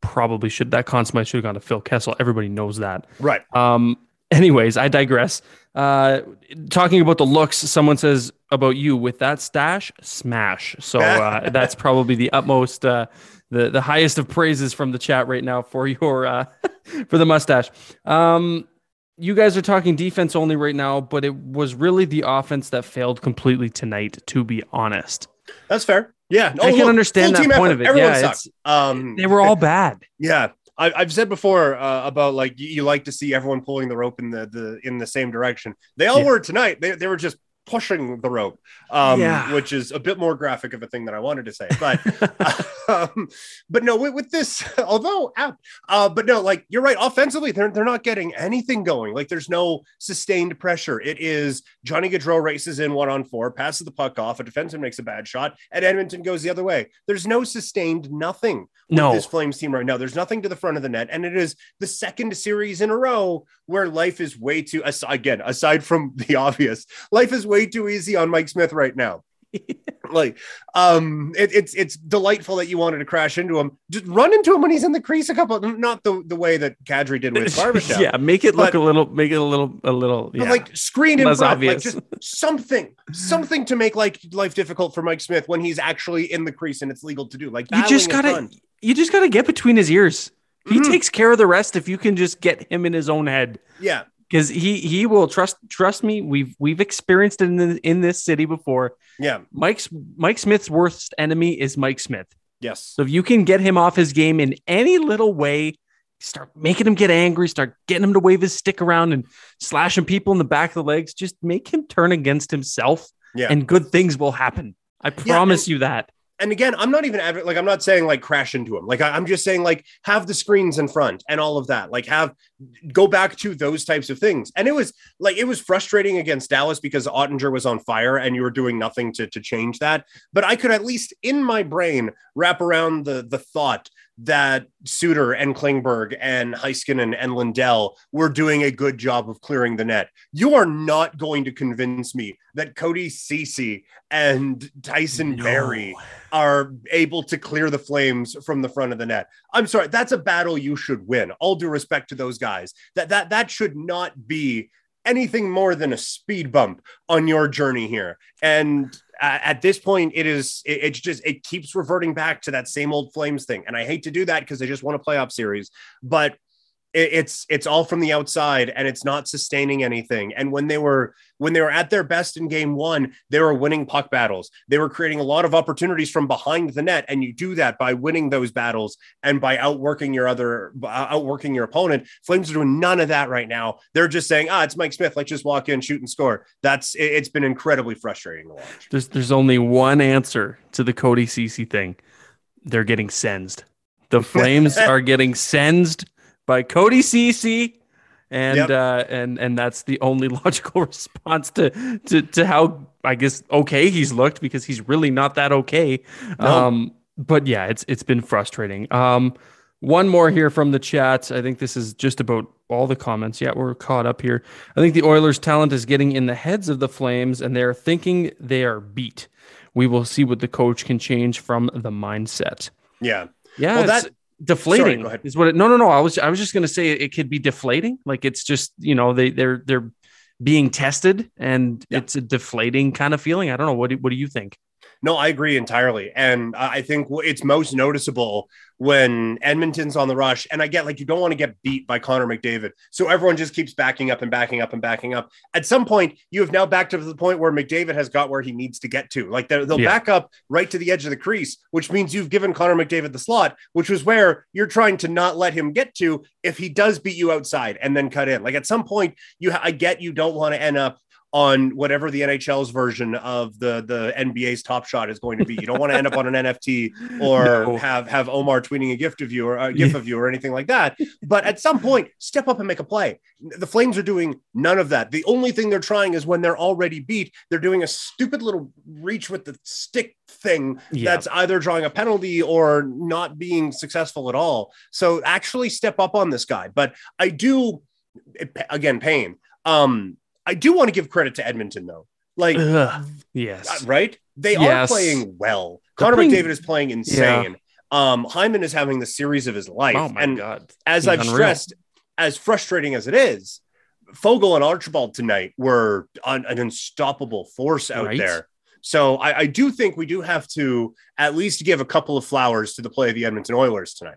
probably should that Conn Smythe should have gone to Phil Kessel. Everybody knows that, right? Um. Anyways, I digress. Uh, talking about the looks, someone says about you with that stash, smash. So uh, that's probably the utmost uh, the the highest of praises from the chat right now for your uh, for the mustache. Um, you guys are talking defense only right now, but it was really the offense that failed completely tonight. To be honest, that's fair. Yeah, no, I can understand that point effort. of it. Everyone yeah, um, they were all bad. Yeah, I, have said before uh, about like you, you, like to see everyone pulling the rope in the, the in the same direction. They all yeah. were tonight. They, they were just pushing the rope, um, yeah. which is a bit more graphic of a thing that I wanted to say. But um, but no, with, with this, although apt, uh, but no, like you're right. Offensively, they're they're not getting anything going. Like there's no sustained pressure. It is Johnny Gaudreau races in one on four, passes the puck off, a defenseman makes a bad shot, and Edmonton goes the other way. There's no sustained nothing no. this Flames team right now. There's nothing to the front of the net, and it is the second series in a row where life is way too again aside from the obvious, life is way too easy on Mike Smith right now. like um it, it's it's delightful that you wanted to crash into him just run into him when he's in the crease a couple not the the way that Kadri did with Barbashev yeah, make it look a little, make it a little, a little, yeah. like screen in front, obvious. like just something something to make like life difficult for Mike Smith when he's actually in the crease and it's legal to do like you just gotta, you just gotta get between his ears. He Mhm. takes care of the rest if you can just get him in his own head. yeah because he he will trust trust me. We've we've experienced it in the, in this city before. yeah Mike's Mike Smith's worst enemy is Mike Smith. yes So if you can get him off his game in any little way, start making him get angry, start getting him to wave his stick around and slashing people in the back of the legs, just make him turn against himself, Yeah. and good things will happen. I promise you that. And again, I'm not even like I'm not saying like crash into him. Like I, I'm just saying like have the screens in front and all of that. Like have go back to those types of things. And it was like it was frustrating against Dallas because Oettinger was on fire and you were doing nothing to to change that. But I could at least in my brain wrap around the the thought that Suter and Klingberg and Heiskanen and Lindell were doing a good job of clearing the net. You are not going to convince me that Cody Ceci and Tyson No. Barrie are able to clear the flames from the front of the net. I'm sorry, that's a battle you should win. All due respect to those guys. That that that should not be anything more than a speed bump on your journey here. And at this point, it is it, it's just it keeps reverting back to that same old Flames thing. And I hate to do that because they just won a playoff series, but it's it's all from the outside and it's not sustaining anything. And when they were when they were at their best in game one, they were winning puck battles. They were creating a lot of opportunities from behind the net, and you do that by winning those battles and by outworking your other uh, outworking your opponent. Flames are doing none of that right now. They're just saying, "Ah, it's Mike Smith. Let's just walk in, shoot, and score." That's it, it's been incredibly frustrating to watch. There's there's only one answer to the Cody Ceci thing. They're getting sensed. The Flames are getting sensed by Cody Ceci. And Yep. uh, and and that's the only logical response to, to to how I guess okay he's looked because he's really not that okay. No. Um, but yeah, it's it's been frustrating. Um, one more here from the chat. I think this is just about all the comments. Yeah, we're caught up here. I think the Oilers' talent is getting in the heads of the Flames, and they're thinking they are beat. We will see what the coach can change from the mindset. Yeah, Yeah, Well, that- deflating Sorry, is what it. No, no, no. I was I was just going to say it, could be deflating. Like it's just you know they they're they're being tested, and Yeah. it's a deflating kind of feeling. I don't know. What do, what do you think? No, I agree entirely. And I think it's most noticeable when Edmonton's on the rush. And I get like, you don't want to get beat by Connor McDavid. So everyone just keeps backing up and backing up and backing up. At some point, you have now backed up to the point where McDavid has got where he needs to get to. Like they'll, Yeah. back up right to the edge of the crease, which means you've given Connor McDavid the slot, which was where you're trying to not let him get to if he does beat you outside and then cut in. Like at some point, you ha- I get you don't want to end up on whatever the NHL's version of the the NBA's Top Shot is going to be. You don't want to end up on an NFT or No. have have Omar tweeting a gift of you or a gif of you or anything like that. But at some point, step up and make a play. The Flames are doing none of that. The only thing they're trying is when they're already beat, they're doing a stupid little reach with the stick thing Yeah. that's either drawing a penalty or not being successful at all. So actually step up on this guy. But I do again, pain. Um, I do want to give credit to Edmonton though. Like Ugh. uh, Yes. right? They Yes. are playing well. Connor McDavid is playing insane. Um, Hyman is having the series of his life. Oh my and god. as He's I've unreal. stressed, as frustrating as it is, Foegele and Archibald tonight were an, an unstoppable force out Right. there. So I, I do think we do have to at least give a couple of flowers to the play of the Edmonton Oilers tonight.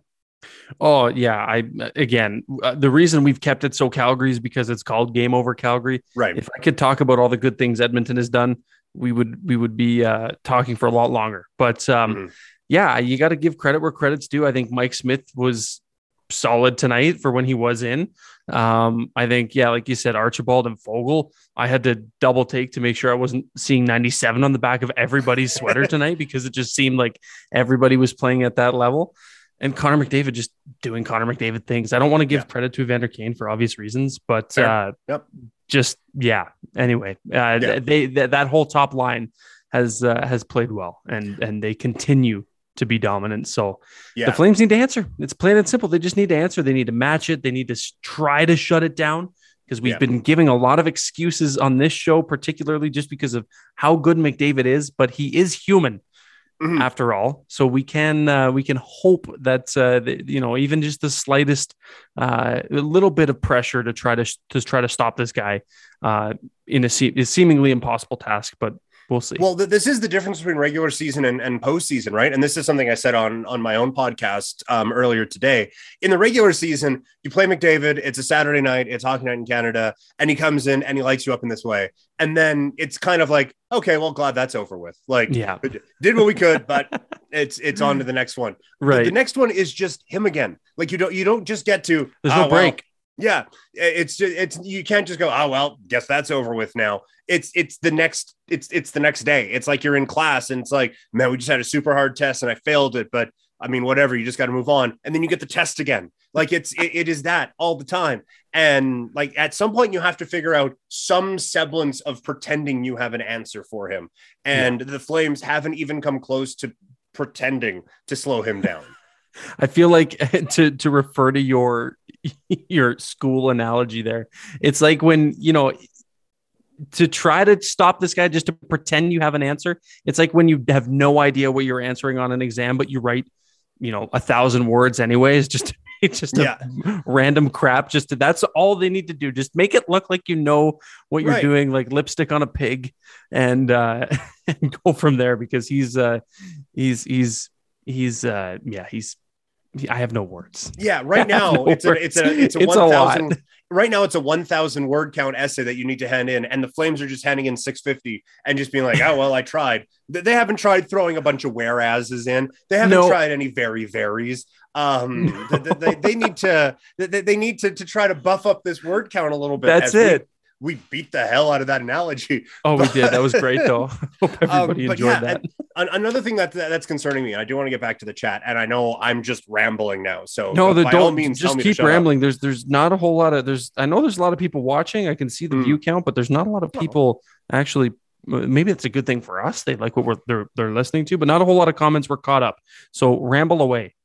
Oh yeah. I again uh, the reason we've kept it so Calgary is because it's called Game Over Calgary. Right. If I could talk about all the good things Edmonton has done, we would we would be uh, talking for a lot longer. But um, Mhm. yeah, you got to give credit where credit's due. I think Mike Smith was solid tonight for when he was in. Um, I think, yeah, like you said, Archibald and Foegele, I had to double take to make sure I wasn't seeing 97 on the back of everybody's sweater tonight because it just seemed like everybody was playing at that level. And Connor McDavid just doing Connor McDavid things. I don't want to give Yeah. credit to Evander Kane for obvious reasons, but uh, Yep. just yeah. Anyway, uh, Yeah. they th- that whole top line has uh, has played well, and and they continue to be dominant. So Yeah. the Flames need to answer. It's plain and simple. They just need to answer. They need to match it. They need to s- try to shut it down because we've Yeah. been giving a lot of excuses on this show, particularly just because of how good McDavid is, but he is human Mhm. after all. So we can uh, we can hope that uh, you know even just the slightest uh, a little bit of pressure to try to to try to stop this guy uh, in a, se- seemingly impossible task, but we'll see. Well, th- this is the difference between regular season and, and postseason, right? And this is something I said on on my own podcast um, earlier today. In the regular season, you play McDavid. It's a Saturday night. It's hockey night in Canada, and he comes in and he lights you up in this way. And then it's kind of like, okay, well, glad that's over with. Like, yeah, did what we could, but it's it's on to the next one. Right. The next one is just him again. Like you don't you don't just get to There's "Ah, no well, break. Yeah, it's just it's you can't just go, oh well, guess that's over with now. It's it's the next it's it's the next day. It's like you're in class and it's like, man, we just had a super hard test and I failed it, but I mean, whatever, you just got to move on. And then you get the test again. Like it's it, it is that all the time. And like at some point you have to figure out some semblance of pretending you have an answer for him. And the Flames haven't even come close to pretending to slow him down. I feel like to to refer to your your school analogy there. It's like when, you know, to try to stop this guy just to pretend you have an answer. It's like when you have no idea what you're answering on an exam but you write, you know, a thousand words anyways just it's just a Yeah. random crap just to, that's all they need to do just make it look like you know what you're Right. doing like lipstick on a pig and uh and go from there because he's uh he's he's he's uh yeah he's I have no words. Yeah, right now no it's a it's a it's a It's a one thousand. Right now it's a one thousand word count essay that you need to hand in, and the Flames are just handing in six fifty and just being like, "Oh well, I tried." They- They haven't tried throwing a bunch of whereases in. They haven't No. tried any very varies. Um, th- th- they, they need to they, they need to to try to buff up this word count a little bit. That's as we- it. We, beat the hell out of that analogy. Oh, we did. That was great though. Hope everybody Um, enjoyed yeah, that. An- another thing that that's concerning me, I do want to get back to the chat, and I know I'm just rambling now. So No, the, by all don't means, just me keep shut up. rambling. There's there's not a whole lot of there's I know there's a lot of people watching. I can see the Hmm. view count, but there's not a lot of Oh. people actually. Maybe it's a good thing for us. They like what we're they're they're listening to, but not a whole lot of comments were caught up. So ramble away.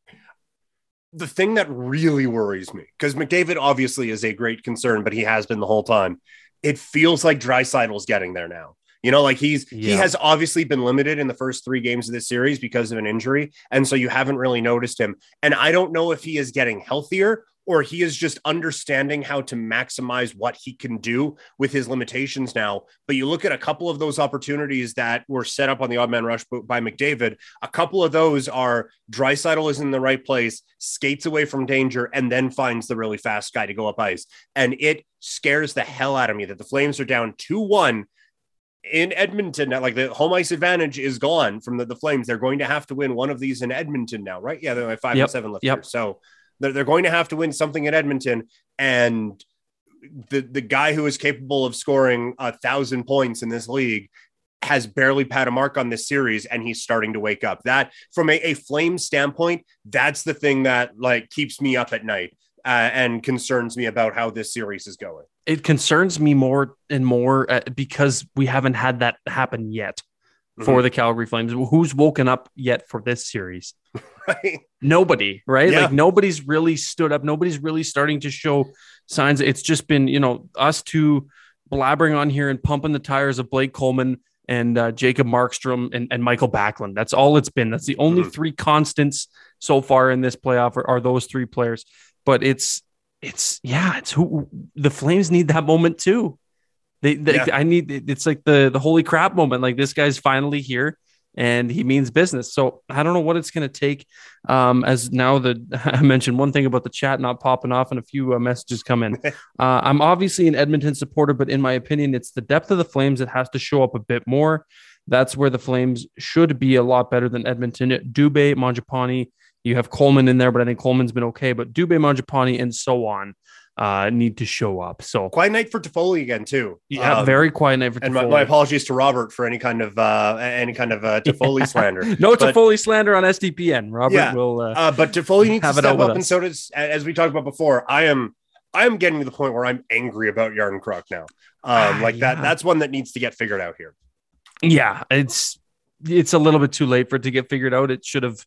the thing that really worries me, because McDavid obviously is a great concern, but he has been the whole time. It feels like Draisaitl's getting there now. You know, like he's he has obviously been limited in the first three games of this series because of an injury, and so you haven't really noticed him. And I don't know if he is getting healthier or he is just understanding how to maximize what he can do with his limitations now. But you look at a couple of those opportunities that were set up on the odd man rush by McDavid. A couple of those are Draisaitl is in the right place, skates away from danger, and then finds the really fast guy to go up ice. And it scares the hell out of me that the Flames are down 2 1 in Edmonton. Now, like the home ice advantage is gone from the, the Flames. They're going to have to win one of these in Edmonton now, right? Yeah, they're like five Yep, and seven left. yep. here. So they're, they're going to have to win something in Edmonton. And the, the guy who is capable of scoring a thousand points in this league has barely pat a mark on this series and he's starting to wake up that from a, a flame standpoint that's the thing that like keeps me up at night uh, and concerns me about how this series is going It concerns me more and more uh, because we haven't had that happen yet for Mhm. the Calgary Flames. Who's woken up yet for this series? right nobody, right? Yeah. Like nobody's really stood up. Nobody's really starting to show signs. It's just been, you know, us two blabbering on here and pumping the tires of Blake Coleman and uh, Jacob Markstrom and, and Michael Backlund. That's all it's been. That's the only Mhm. three constants so far in this playoff are, are those three players. But it's, it's, yeah, it's who the Flames need that moment too. They, they Yeah. I need, it's like the, the holy crap moment. Like this guy's finally here and he means business. So I don't know what it's going to take. Um, as now the I mentioned one thing about the chat not popping off and a few uh, messages come in. uh, I'm obviously an Edmonton supporter, but in my opinion, it's the depth of the Flames that has to show up a bit more. That's where the Flames should be a lot better than Edmonton. Dubé, Mangiapane, you have Coleman in there, but I think Coleman's been okay. But Dubé, Mangiapane, and so on uh, need to show up. So quiet night for Toffoli again too yeah, Um, very quiet night for and my, Toffoli. my apologies to Robert for any kind of uh any kind of uh Toffoli slander no but- Toffoli slander on SDPN. Robert Yeah. will. Uh, Uh, but Toffoli needs Have to step up, and so does, as we talked about before. I am, I am getting to the point where I'm angry about Järnkrok now. Um, Ah, like that, yeah. that's one that needs to get figured out here. yeah, it's it's a little bit too late for it to get figured out. It should have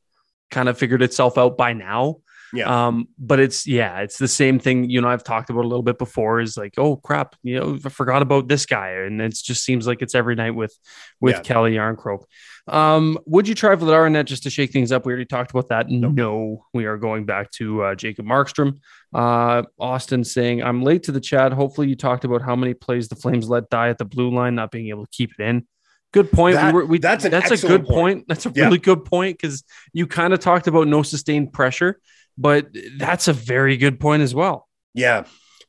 kind of figured itself out by now. Yeah. Um, but it's yeah, it's the same thing. You know, I've talked about a little bit before. Is like, oh crap, you know, I forgot about this guy, and it just seems like it's every night with with Yeah. Calle Järnkrok. Um, would you try Vladar net just to shake things up? We already talked about that. Nope. No, we are going back to uh, Jacob Markstrom. Uh, Austin saying, I'm late to the chat. Hopefully, you talked about how many plays the Flames let die at the blue line, not being able to keep it in. Good point. That- we were, we, that's that's a good point. point. That's a Yeah. really good point because you kind of talked about no sustained pressure, but that's a very good point as well. Yeah.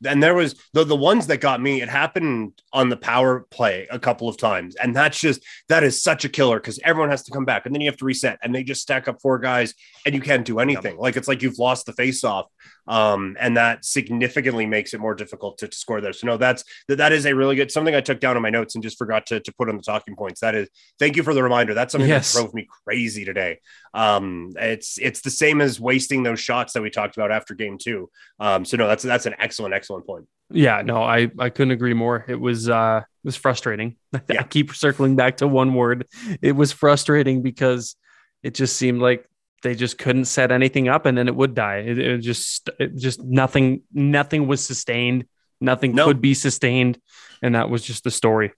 And there was the the ones that got me. It happened on the power play a couple of times, and that's just that is such a killer because everyone has to come back, and then you have to reset, and they just stack up four guys, and you can't do anything. Like it's like you've lost the face off, um, and that significantly makes it more difficult to, to score there. So no, that's that that is a really good something I took down in my notes and just forgot to to put on the talking points. That is thank you for the reminder. That's something Yes. that drove me crazy today. Um, it's it's the same as wasting those shots that we talked about after game two. Um, so no, that's that's an excellent, excellent point. Yeah, no, I I couldn't agree more. It was uh it was frustrating. I keep circling back to one word. It was frustrating because it just seemed like they just couldn't set anything up and then it would die. It, it just it just nothing nothing was sustained. Nothing No. could be sustained and that was just the story.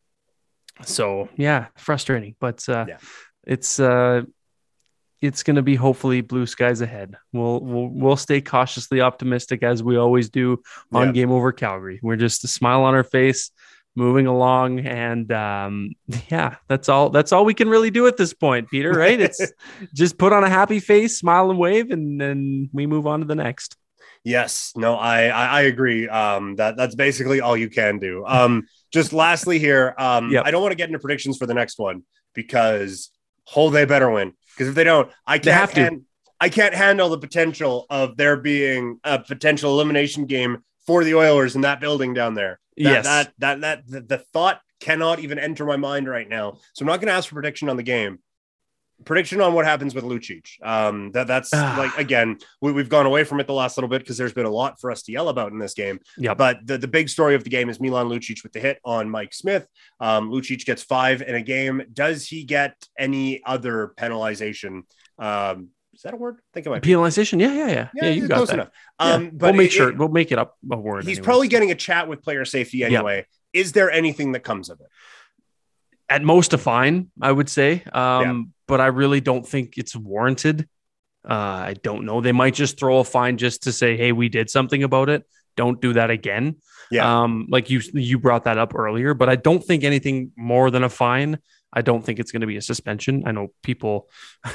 So, yeah, frustrating, but uh Yeah. it's uh it's going to be hopefully blue skies ahead. We'll we'll we'll stay cautiously optimistic as we always do on Yeah. Game Over Calgary. We're just a smile on our face, moving along, and um, yeah, that's all. That's all we can really do at this point, Peter. Right? It's just put on a happy face, smile and wave, and then we move on to the next. Yes, no, I I, I agree. Um, that that's basically all you can do. Um, just lastly here, um, Yep. I don't want to get into predictions for the next one because oh, they better win. Because if they don't, I can't have to. han- I can't handle the potential of there being a potential elimination game for the Oilers in that building down there. That, yes, that that that the, the thought cannot even enter my mind right now. So I'm not going to ask for prediction on the game. Prediction on what happens with Lucic. Um, that that's Ah. like again, we, we've gone away from it the last little bit because there's been a lot for us to yell about in this game. Yeah. But the, the big story of the game is Milan Lucic with the hit on Mike Smith. Um, Lucic gets five in a game. Does he get any other penalization? Um, is that a word? I think it might be. penalization. Yeah, yeah, yeah, yeah. you got close that. enough. Yeah. Um, but we'll make it- sure it- we'll make it up a word. he's probably getting a chat with player safety anyway. Is there anything that comes of it? at most a fine, I would say. Um, but I really don't think it's warranted. Uh, I don't know. They might just throw a fine just to say, "Hey, we did something about it. Don't do that again." Yeah. Um, like you you brought that up earlier, but I don't think anything more than a fine. I don't think it's going to be a suspension. I know people,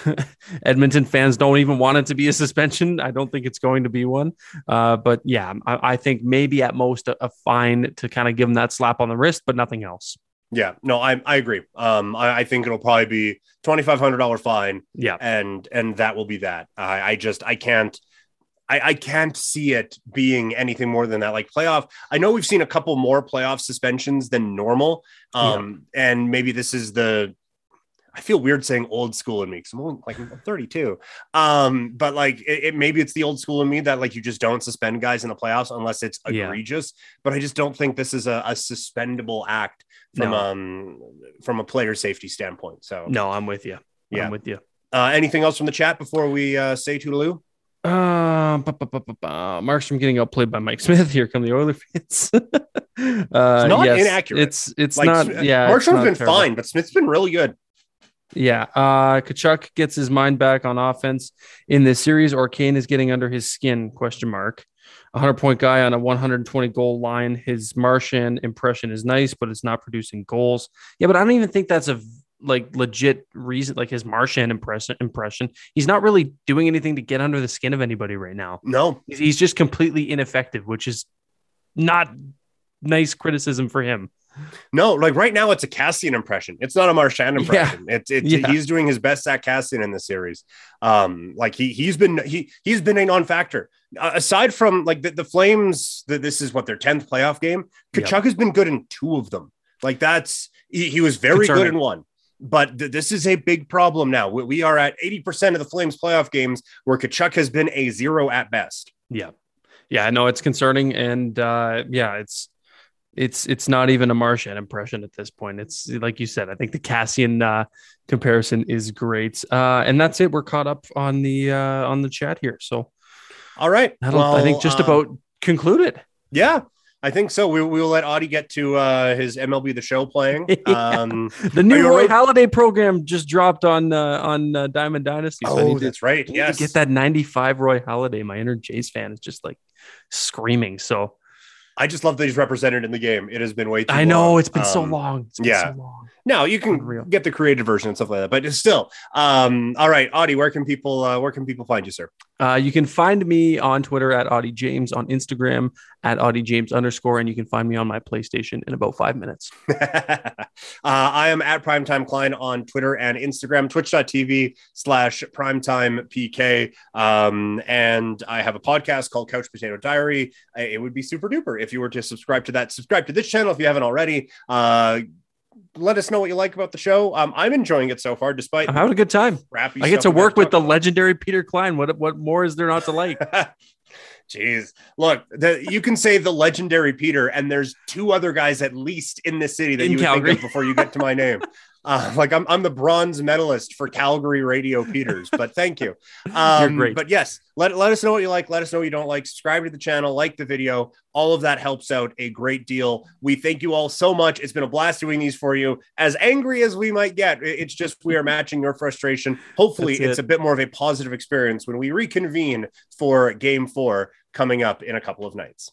Edmonton fans don't even want it to be a suspension. I don't think it's going to be one. Uh, but yeah, I, I think maybe at most a, a fine to kind of give them that slap on the wrist, but nothing else. Yeah, no, I, I agree. Um, I, I think it'll probably be twenty five hundred dollar fine, Yeah. and and that will be that. I, I just I can't. I, I can't see it being anything more than that. Like playoff, I know we've seen a couple more playoff suspensions than normal. Um, and maybe this is the I feel weird saying old school in me because I'm only like I'm 32. Um, but like it, it maybe it's the old school in me that like you just don't suspend guys in the playoffs unless it's Yeah. egregious. But I just don't think this is a, a suspendable act from No. um from a player safety standpoint. So No, I'm with you. Yeah. I'm with you. uh anything else from the chat before we uh say toodaloo? Uh, bu- bu- Markstrom getting outplayed by Mike Smith. Here come the Oiler fans. uh, it's not inaccurate. It's it's Like not. Yeah, Markstrom's not been terrible. fine, but Smith's been really good. Yeah. Uh, Tkachuk gets his mind back on offense in this series, or Kane is getting under his skin? Question mark. A hundred point guy on a 120 goal line. His Marchand impression is nice, but it's not producing goals. Yeah, but I don't even think that's a like legit reason. Like his Marchand impression impression, he's not really doing anything to get under the skin of anybody right now. No, He's- just completely ineffective, which is not nice criticism for him. No, like right now it's a Kassian impression. It's not a Marchand Yeah. impression. It's it's Yeah. he's doing his best at Kassian in the series. Um, like he he's been he he's been a non-factor. Uh, aside from like the, the Flames, that this is what their 10th playoff game. Yep. Tkachuk has been good in two of them. Like that's he, he was very good in one. But th- this is a big problem now. We, we are at 80% of the Flames playoff games where Tkachuk has been a zero at best. Yeah. Yeah, I know it's concerning. And uh, yeah, it's it's it's not even a Marchand impression at this point. It's like you said, I think the Kassian uh, comparison is great. Uh, and that's it. We're caught up on the uh, on the chat here. So All right. That'll, I think, just uh, about concluded. Yeah, I think so. We, we will let Auddie get to uh, his MLB The Show playing. Um, The new Roy Halladay program just dropped on uh, on uh, Diamond Dynasty. So oh, to, that's right. I need to Yes. get that 95 Roy Halladay. My inner Jays fan is just like screaming. So I just love that he's represented in the game. It has been way too I know long. it's been so Um, long. It's been yeah. so long. No, you can Unreal. get the creative version and stuff like that, but still. Um, all right, Auddie, where can people uh, where can people find you, sir? Uh, you can find me on Twitter at Auddie James, on Instagram at Auddie James underscore, and you can find me on my PlayStation in about five minutes. uh, I am at Primetime Klein on Twitter and Instagram, twitch.tv slash primetime PK. Um, and I have a podcast called Couch Potato Diary. It would be super duper if you were to subscribe to that. Subscribe to this channel if you haven't already. Uh, let us know what you like about the show. Um, I'm enjoying it so far, despite I'm having a good time. crappy. I get to work with the legendary Peter Klein. What what more is there not to like? Jeez, look, the, you can say the legendary Peter, and there's two other guys at least in this city that In you would Calgary. think of before you get to my name. Uh, like I'm, I'm the bronze medalist for Calgary Radio Peters, but thank you. Um, great. But yes, let, let us know what you like. Let us know what you don't like. Subscribe to the channel, like the video. All of that helps out a great deal. We thank you all so much. It's been a blast doing these for you. As angry as we might get, it's just we are matching your frustration. Hopefully, That's it's a bit more of a positive experience when we reconvene for game four coming up in a couple of nights.